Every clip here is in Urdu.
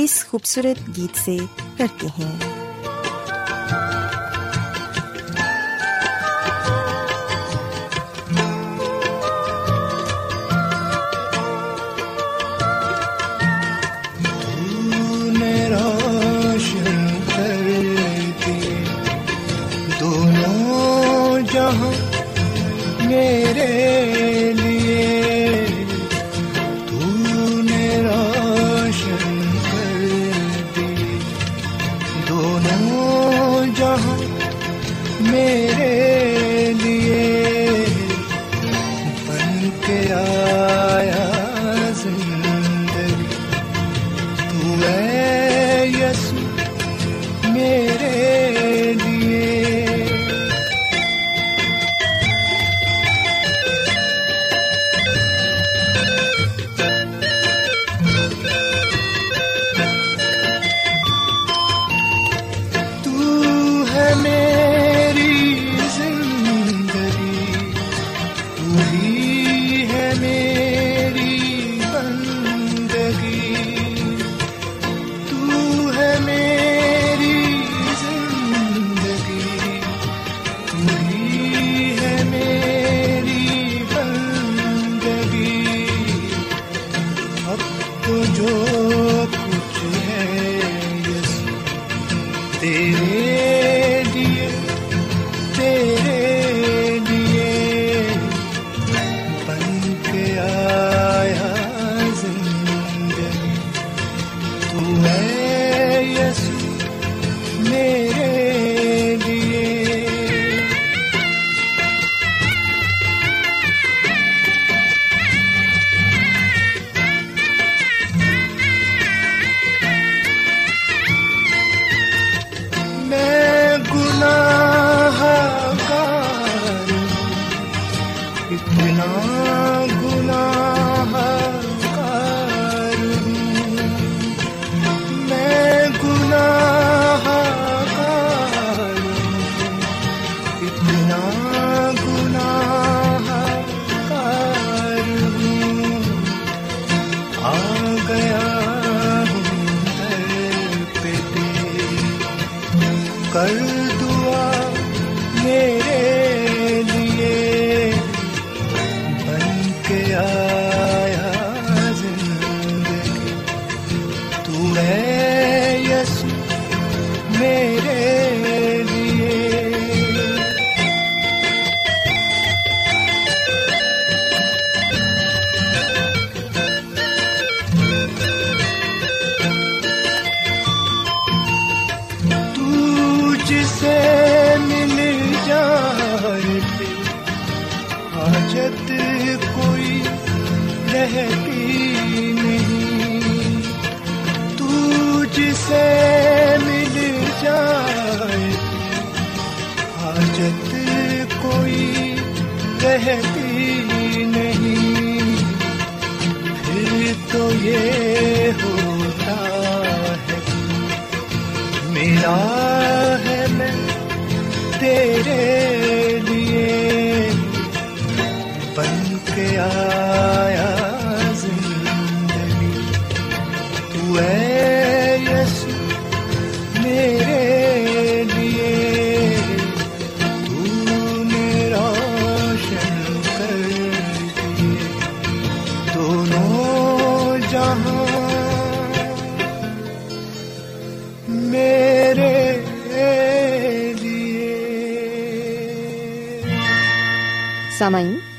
اس خوبصورت گیت سے کرتے ہیں۔ میرے لیے حاجت کوئی رہتی نہیں۔ تو جسے مل جائے حاجت کوئی رہتی نہیں۔ پھر تو یہ ہوتا ہے، میرا ہے میں میرے کے آیا زندگی۔ تو اے یسو میرے لیے تو نے روشن کر دیے دونوں جہاں میرے سامعین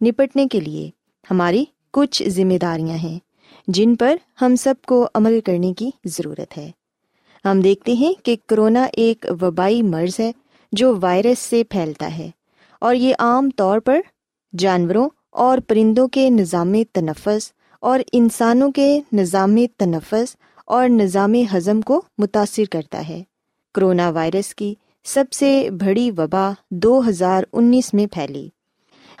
نپٹنے کے لیے ہماری کچھ ذمہ داریاں ہیں، جن پر ہم سب کو عمل کرنے کی ضرورت ہے۔ ہم دیکھتے ہیں کہ کرونا ایک وبائی مرض ہے جو وائرس سے پھیلتا ہے، اور یہ عام طور پر جانوروں اور پرندوں کے نظام تنفس اور انسانوں کے نظام تنفس اور نظام ہضم کو متاثر کرتا ہے۔ کرونا وائرس کی سب سے بڑی وبا دو ہزار انیس میں پھیلی۔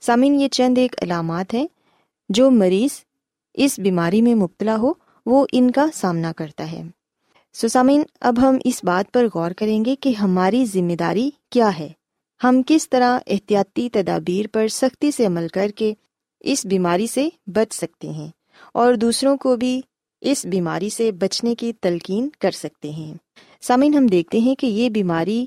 سامعین، یہ چند ایک علامات ہیں جو مریض اس بیماری میں مبتلا ہو، وہ ان کا سامنا کرتا ہے۔ سو سامعین، اب ہم اس بات پر غور کریں گے کہ ہماری ذمہ داری کیا ہے۔ ہم کس طرح احتیاطی تدابیر پر سختی سے عمل کر کے اس بیماری سے بچ سکتے ہیں اور دوسروں کو بھی اس بیماری سے بچنے کی تلقین کر سکتے ہیں۔ سامعین، ہم دیکھتے ہیں کہ یہ بیماری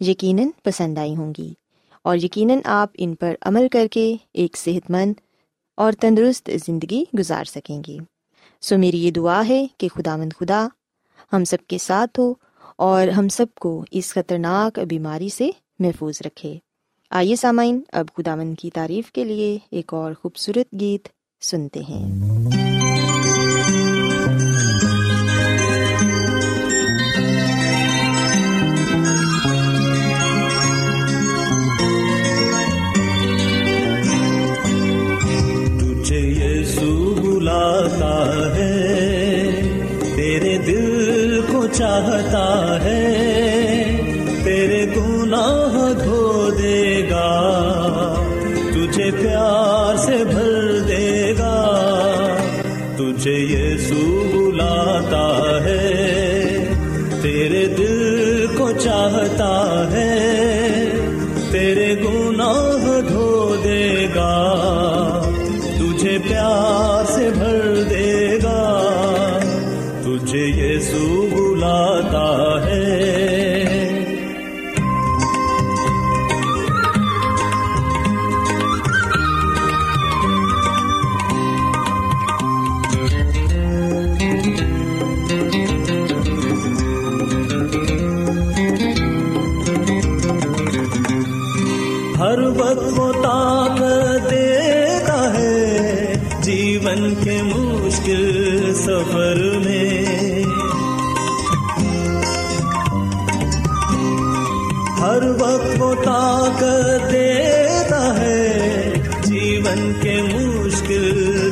یقیناً پسند آئی ہوں گی۔ اور یقیناً آپ ان پر عمل کر کے ایک صحت مند اور تندرست زندگی گزار سکیں گے۔ سو میری یہ دعا ہے کہ خدا مند خدا ہم سب کے ساتھ ہو اور ہم سب کو اس خطرناک بیماری سے محفوظ رکھے۔ آئیے سامعین، اب خدا مند کی تعریف کے لیے ایک اور خوبصورت گیت سنتے ہیں۔ چاہتا ہے، تیرے گناہ دھو دے گا، تجھے پیار سے بھر دے گا۔ تجھے یسوع بلاتا ہے، تیرے دل کو چاہتا ہے، تیرے گناہ دھو دے گا۔ تجھے پیار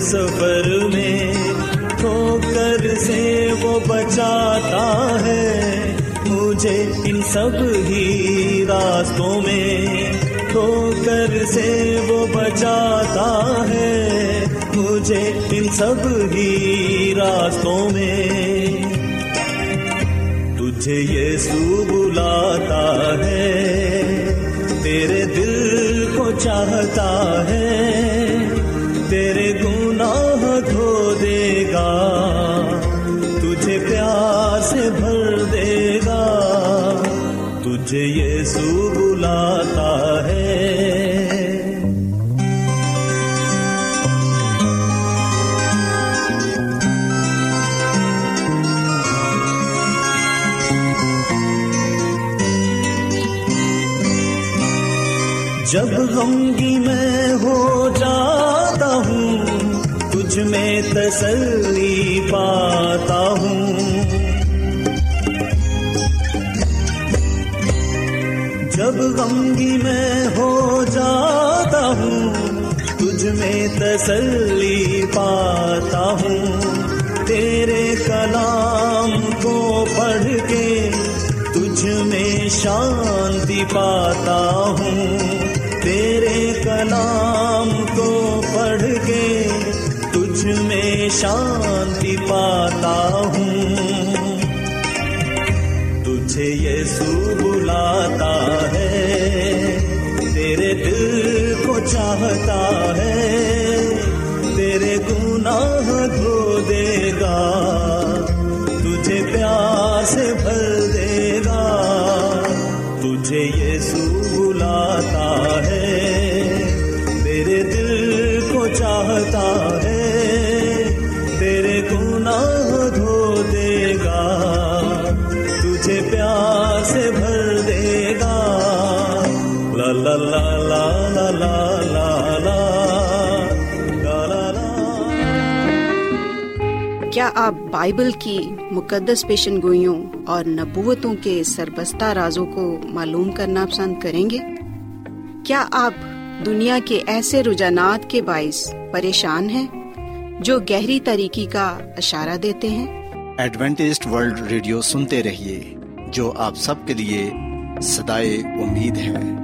سفر میں ٹھوکر سے وہ بچاتا ہے۔ مجھے ان سب ہی راستوں میں ٹھوکر سے وہ بچاتا ہے۔ مجھے ان سب ہی راستوں میں تجھے یسوع بلاتا ہے۔ تیرے دل کو چاہتا ہے۔ تجھے یسوع بلاتا ہے۔ جب غمگی میں ہو جاتا ہوں، تجھ میں تسلی پاتا ہوں۔ جب غمگی میں ہو جاتا ہوں، تجھ میں تسلی پاتا ہوں۔ تیرے کلام کو پڑھ کے تجھ میں شانتی پاتا ہوں۔ تیرے کلام کو پڑھ کے تجھ میں شانتی پاتا ہوں۔ تجھے یسو بلاتا چاہتا ہے تیرے گناہ دھو دے گا۔ تجھے پیار سے بھر دے گا۔ تجھے آپ بائبل کی مقدس پیشن گوئیوں اور نبوتوں کے سربستہ رازوں کو معلوم کرنا پسند کریں گے؟ کیا آپ دنیا کے ایسے رجحانات کے باعث پریشان ہیں جو گہری طریقے کا اشارہ دیتے ہیں؟ ایڈوینٹسڈ ورلڈ ریڈیو سنتے رہیے جو آپ سب کے لیے صدائے امید ہے۔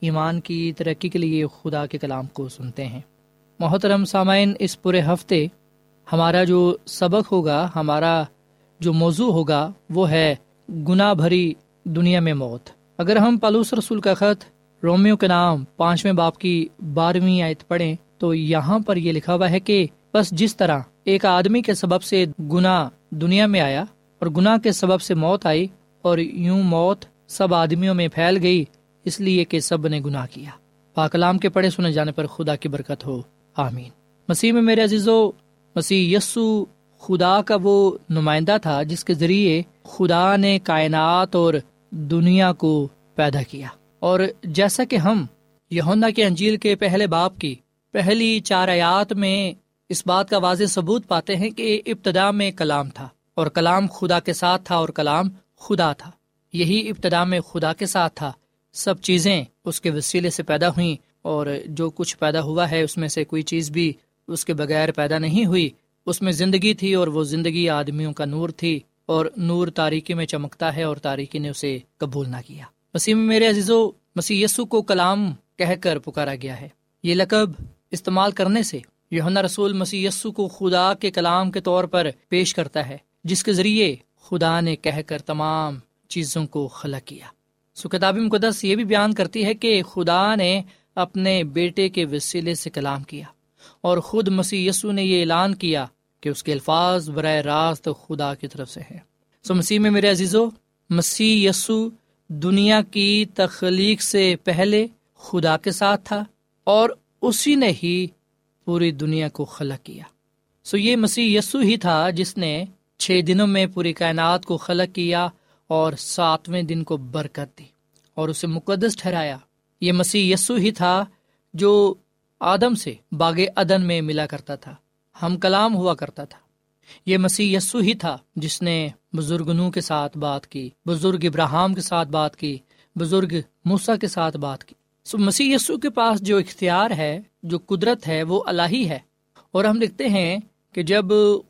ایمان کی ترقی کے لیے خدا کے کلام کو سنتے ہیں۔ محترم سامعین، اس پورے ہفتے ہمارا جو سبق ہوگا، ہمارا جو موضوع ہوگا، وہ ہے گناہ بھری دنیا میں موت۔ اگر ہم پالوس رسول کا خط رومیو کے نام پانچویں باپ کی بارہویں آیت پڑھیں، تو یہاں پر یہ لکھا ہوا ہے کہ بس جس طرح ایک آدمی کے سبب سے گناہ دنیا میں آیا اور گناہ کے سبب سے موت آئی اور یوں موت سب آدمیوں میں پھیل گئی اس لیے کہ سب نے گناہ کیا۔ پاکلام کے پڑھے سنے جانے پر خدا کی برکت ہو۔ آمین۔ مسیح میں میرے عزیزو، مسیح یسو خدا کا وہ نمائندہ تھا جس کے ذریعے خدا نے کائنات اور دنیا کو پیدا کیا۔ اور جیسا کہ ہم یونا کے انجیل کے پہلے باپ کی پہلی چار آیات میں اس بات کا واضح ثبوت پاتے ہیں کہ ابتدا میں کلام تھا اور کلام خدا کے ساتھ تھا اور کلام خدا تھا۔ یہی ابتدا میں خدا کے ساتھ تھا۔ سب چیزیں اس کے وسیلے سے پیدا ہوئیں اور جو کچھ پیدا ہوا ہے اس میں سے کوئی چیز بھی اس کے بغیر پیدا نہیں ہوئی۔ اس میں زندگی تھی اور وہ زندگی آدمیوں کا نور تھی اور نور تاریکی میں چمکتا ہے اور تاریکی نے اسے قبول نہ کیا۔ مسیح میں میرے عزیزو، مسیح یسو کو کلام کہہ کر پکارا گیا ہے۔ یہ لقب استعمال کرنے سے یونا رسول مسیح یسو کو خدا کے کلام کے طور پر پیش کرتا ہے، جس کے ذریعے خدا نے کہہ کر تمام چیزوں کو خلق کیا۔ سو کتابی مقدس یہ بھی بیان کرتی ہے کہ خدا نے اپنے بیٹے کے وسیلے سے کلام کیا اور خود مسیح یسو نے یہ اعلان کیا کہ اس کے الفاظ براہ راست خدا کی طرف سے ہے سو مسیح میں میرے عزیزو، مسیح یسو دنیا کی تخلیق سے پہلے خدا کے ساتھ تھا اور اسی نے ہی پوری دنیا کو خلق کیا۔ سو یہ مسیح یسو ہی تھا جس نے چھ دنوں میں پوری کائنات کو خلق کیا اور ساتویں دن کو برکت دی اور اسے مقدس ٹھہرایا۔ یہ مسیح یسو ہی تھا جو آدم سے باغ ادن میں ملا کرتا تھا، ہم کلام ہوا کرتا تھا۔ یہ مسیح یسو ہی تھا جس نے بزرگ نو کے ساتھ بات کی، بزرگ ابراہم کے ساتھ بات کی، بزرگ موسا کے ساتھ بات کی۔ سو مسیح یسو کے پاس جو اختیار ہے، جو قدرت ہے، وہ الہی ہے۔ اور ہم دیکھتے ہیں کہ جب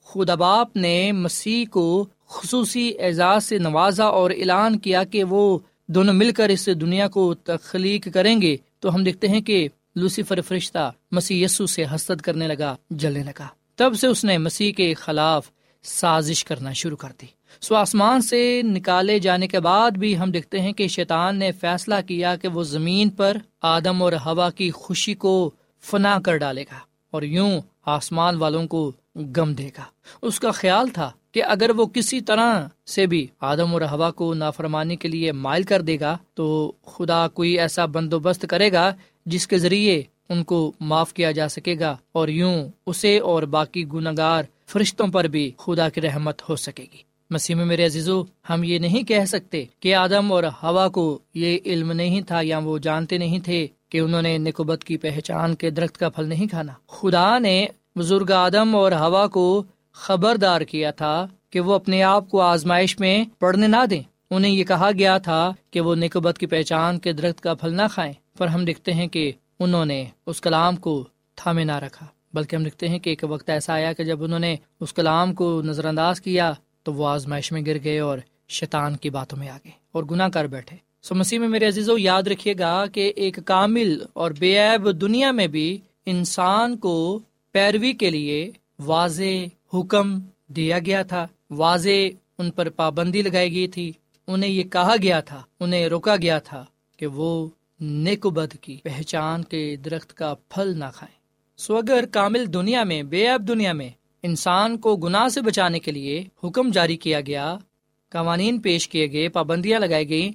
خدا باپ نے مسیح کو خصوصی اعزاز سے نوازا اور اعلان کیا کہ وہ دونوں مل کر اس دنیا کو تخلیق کریں گے، تو ہم دیکھتے ہیں کہ لوسیفر فرشتہ مسیح یسو سے حسد کرنے لگا، جلنے لگا۔ تب سے اس نے مسیح کے خلاف سازش کرنا شروع کر دی۔ سو آسمان سے نکالے جانے کے بعد بھی ہم دیکھتے ہیں کہ شیطان نے فیصلہ کیا کہ وہ زمین پر آدم اور ہوا کی خوشی کو فنا کر ڈالے گا اور یوں آسمان والوں کو گم دے گا۔ اس کا خیال تھا کہ اگر وہ کسی طرح سے بھی آدم اور ہوا کو نافرمانی کے لیے مائل کر دے گا، تو خدا کوئی ایسا بندوبست کرے گا جس کے ذریعے ان کو معاف کیا جا سکے گا اور یوں اسے اور باقی گناگار فرشتوں پر بھی خدا کی رحمت ہو سکے گی۔ مسیح میں میرے عزیزو، ہم یہ نہیں کہہ سکتے کہ آدم اور ہوا کو یہ علم نہیں تھا یا وہ جانتے نہیں تھے کہ انہوں نے نکوبت کی پہچان کے درخت کا پھل نہیں کھانا۔ خدا نے بزرگ آدم اور ہوا کو خبردار کیا تھا کہ وہ اپنے آپ کو آزمائش میں پڑھنے نہ دیں۔ انہیں یہ کہا گیا تھا کہ وہ نکوبت کی پہچان کے درخت کا پھل نہ کھائیں۔ پر ہم دیکھتے ہیں کہ انہوں نے اس کلام کو تھامے نہ رکھا۔ بلکہ ہم دیکھتے ہیں کہ ایک وقت ایسا آیا کہ جب انہوں نے اس کلام کو نظر انداز کیا تو وہ آزمائش میں گر گئے اور شیطان کی باتوں میں آ گئے اور گناہ کر بیٹھے۔ سو مسیح میں میرے عزیز یاد رکھیے گا کہ ایک کامل اور بے عیب دنیا میں بھی انسان کو پیروی کے لیے واضح حکم دیا گیا تھا، واضح ان پر پابندی لگائی گئی تھی۔ انہیں یہ کہا گیا تھا، انہیں روکا گیا تھا کہ وہ نیک بد کی پہچان کے درخت کا پھل نہ کھائیں۔ سو اگر کامل دنیا میں، بے عیب دنیا میں انسان کو گناہ سے بچانے کے لیے حکم جاری کیا گیا، قوانین پیش کیے گئے، پابندیاں لگائی گئی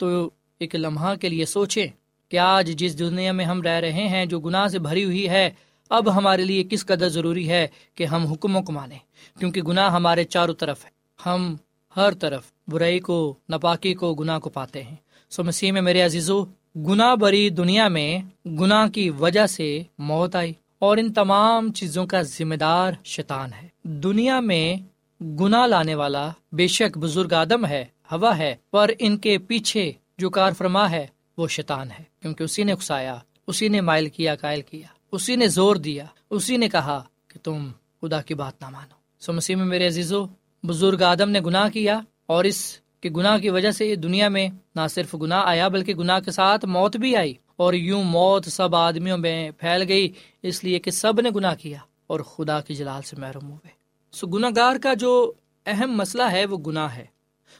تو ایک لمحہ کے لیے سوچیں کہ آج جس دنیا میں ہم رہ رہے ہیں، جو گناہ سے بھری ہوئی ہے اب ہمارے لیے کس قدر ضروری ہے کہ ہم حکموں کو مانیں؟ کیونکہ گناہ ہمارے چاروں طرف ہے۔ ہم ہر طرف برائی کو نپاکی کو، گناہ کو پاتے ہیں۔ سو مسیح میں میرے عزیزو، گناہ بری دنیا میں گناہ کی وجہ سے موت آئی اور ان تمام چیزوں کا ذمہ دار شیطان ہے۔ دنیا میں گنا لانے والا بے شک بزرگ آدم ہے، ہوا ہے، پر ان کے پیچھے جو کار فرما ہے وہ شیطان ہے، کیونکہ اسی نے اکسایا اسی نے مائل کیا، قائل کیا۔ اسی نے زور دیا، اسی نے کہا کہ تم خدا کی بات نہ مانو۔ سو مسیح میں میرے عزیزو، بزرگ آدم نے گناہ کیا اور اس کے گناہ کی وجہ سے دنیا میں نہ صرف گناہ آیا بلکہ گناہ کے ساتھ موت بھی آئی اور یوں موت سب آدمیوں میں پھیل گئی، اس لیے کہ سب نے گناہ کیا اور خدا کی جلال سے محروم ہوئے۔ سو گناہ گار کا جو اہم مسئلہ ہے وہ گناہ ہے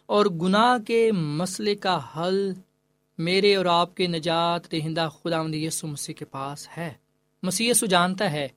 اور گناہ کے مسئلے کا حل میرے اور آپ کے نجات دہندہ خدا یسو مسیح کے پاس ہے۔ مسیح یسو جانتا ہے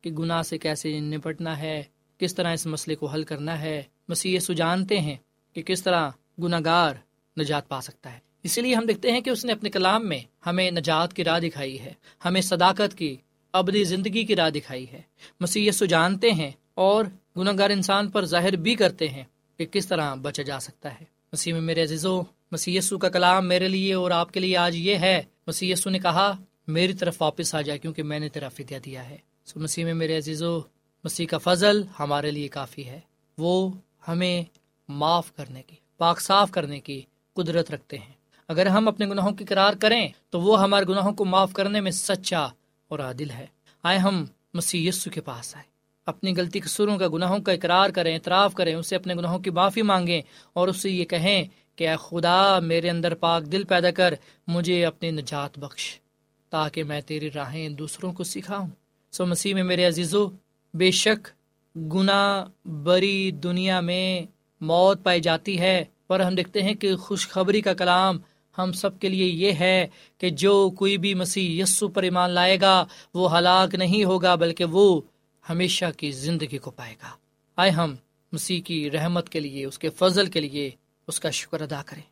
کہ گناہ سے کیسے نپٹنا ہے، کس طرح اس مسئلے کو حل کرنا ہے۔ مسیح یسو جانتے ہیں کہ کس طرح گناہ گار نجات پا سکتا ہے۔ اسی لیے ہم دیکھتے ہیں کہ اس نے اپنے کلام میں ہمیں نجات کی راہ دکھائی ہے، ہمیں صداقت کی ابدی زندگی کی راہ دکھائی ہے۔ مسی جانتے ہیں اور گناہ گار انسان پر ظاہر بھی کرتے ہیں کہ کس طرح بچا جا سکتا ہے۔ مسیح میں میرے عزیزو مسی کا کلام میرے لیے اور آپ کے لیے آج یہ ہے۔ مسی نے کہا میری طرف واپس آ جائے کیونکہ میں نے تیرا فدیہ دیا ہے۔ سو مسیح میں میرے عزیزو مسیح کا فضل ہمارے لیے کافی ہے۔ وہ ہمیں معاف کرنے کی، پاک صاف کرنے کی قدرت رکھتے ہیں۔ اگر ہم اپنے گناہوں کی قرار کریں تو وہ ہمارے گناہوں کو معاف کرنے میں سچا اور عادل ہے۔ آئے ہم مسیح یسو کے پاس آئے۔ اپنی غلطی قصوروں کا، گناہوں کا اقرار کریں، اعتراف کریں، اسے اپنے گناہوں کی معافی مانگیں اور اس سے یہ کہیں کہ اے خدا میرے اندر پاک دل پیدا کر، مجھے اپنی نجات بخش۔ تاکہ میں تیری راہیں دوسروں کو سکھاؤں۔ سو مسیح میں میرے عزیزو، بے شک گناہ بری دنیا میں موت پائی جاتی ہے، پر ہم دیکھتے ہیں کہ خوشخبری کا کلام ہم سب کے لیے یہ ہے کہ جو کوئی بھی مسیح یسو پر ایمان لائے گا، وہ ہلاک نہیں ہوگا، بلکہ وہ ہمیشہ کی زندگی کو پائے گا۔ آئے ہم مسیح کی رحمت کے لیے، اس کے فضل کے لیے اس کا شکر ادا کریں۔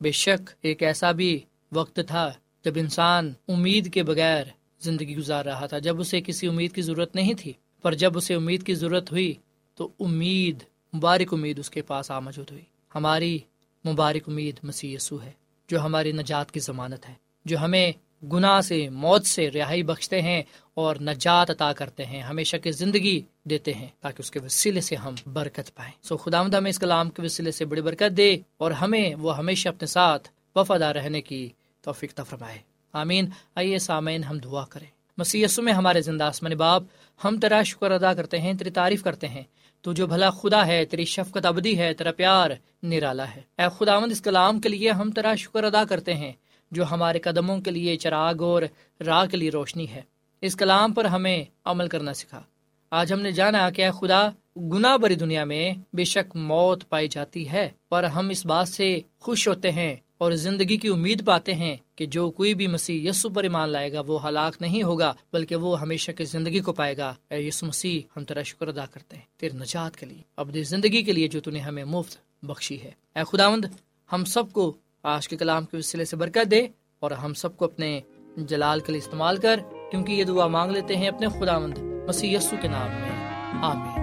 بے شک ایک ایسا بھی وقت تھا جب انسان امید کے بغیر زندگی گزار رہا تھا، جب اسے کسی امید کی ضرورت نہیں تھی، پر جب اسے امید کی ضرورت ہوئی تو امید، مبارک امید اس کے پاس آمجود ہوئی۔ ہماری مبارک امید مسیح یسو ہے، جو ہماری نجات کی ضمانت ہے، جو ہمیں گناہ سے، موت سے رہائی بخشتے ہیں اور نجات عطا کرتے ہیں، ہمیشہ کی زندگی دیتے ہیں تاکہ اس کے وسیلے سے ہم برکت پائیں۔ سو خدا مدہ میں اس کلام کے وسیلے سے بڑی برکت دے اور ہمیں وہ ہمیشہ اپنے ساتھ وفادار رہنے کی توفیق فرمائے۔ آمین۔ آئیے سامعین، ہم دعا کریں۔ مسی میں ہمارے زندہ آسمان باپ ہم تیرا شکر ادا کرتے ہیں، تیری تعریف کرتے ہیں۔ تو جو بھلا خدا ہے، تیری شفقت ابدی ہے، تیرا پیار نرالا ہے۔ اے خداوند، اس کلام کے لیے ہم تیرا شکر ادا کرتے ہیں، جو ہمارے قدموں کے لیے چراغ اور راہ کے لیے روشنی ہے۔ اس کلام پر ہمیں عمل کرنا سکھا۔ آج ہم نے جانا کہ اے خدا گنا بری دنیا میں بے شک موت پائی جاتی ہے، پر ہم اس بات سے خوش ہوتے ہیں اور زندگی کی امید پاتے ہیں کہ جو کوئی بھی مسیح یسو پر ایمان لائے گا، وہ ہلاک نہیں ہوگا، بلکہ وہ ہمیشہ کی زندگی کو پائے گا۔ اے یسو مسیح، ہم تیرا شکر ادا کرتے ہیں۔ تیرے نجات کے لیے اب زندگی کے لیے جو تھی ہمیں مفت بخشی ہے۔ اے خداوند، ہم سب کو آج کے کلام کے وسیلے سے برکت دے اور ہم سب کو اپنے جلال کے لیے استعمال کر، کیونکہ یہ دعا مانگ لیتے ہیں اپنے خدا مند مسیح یسو کے نام میں۔ آمین۔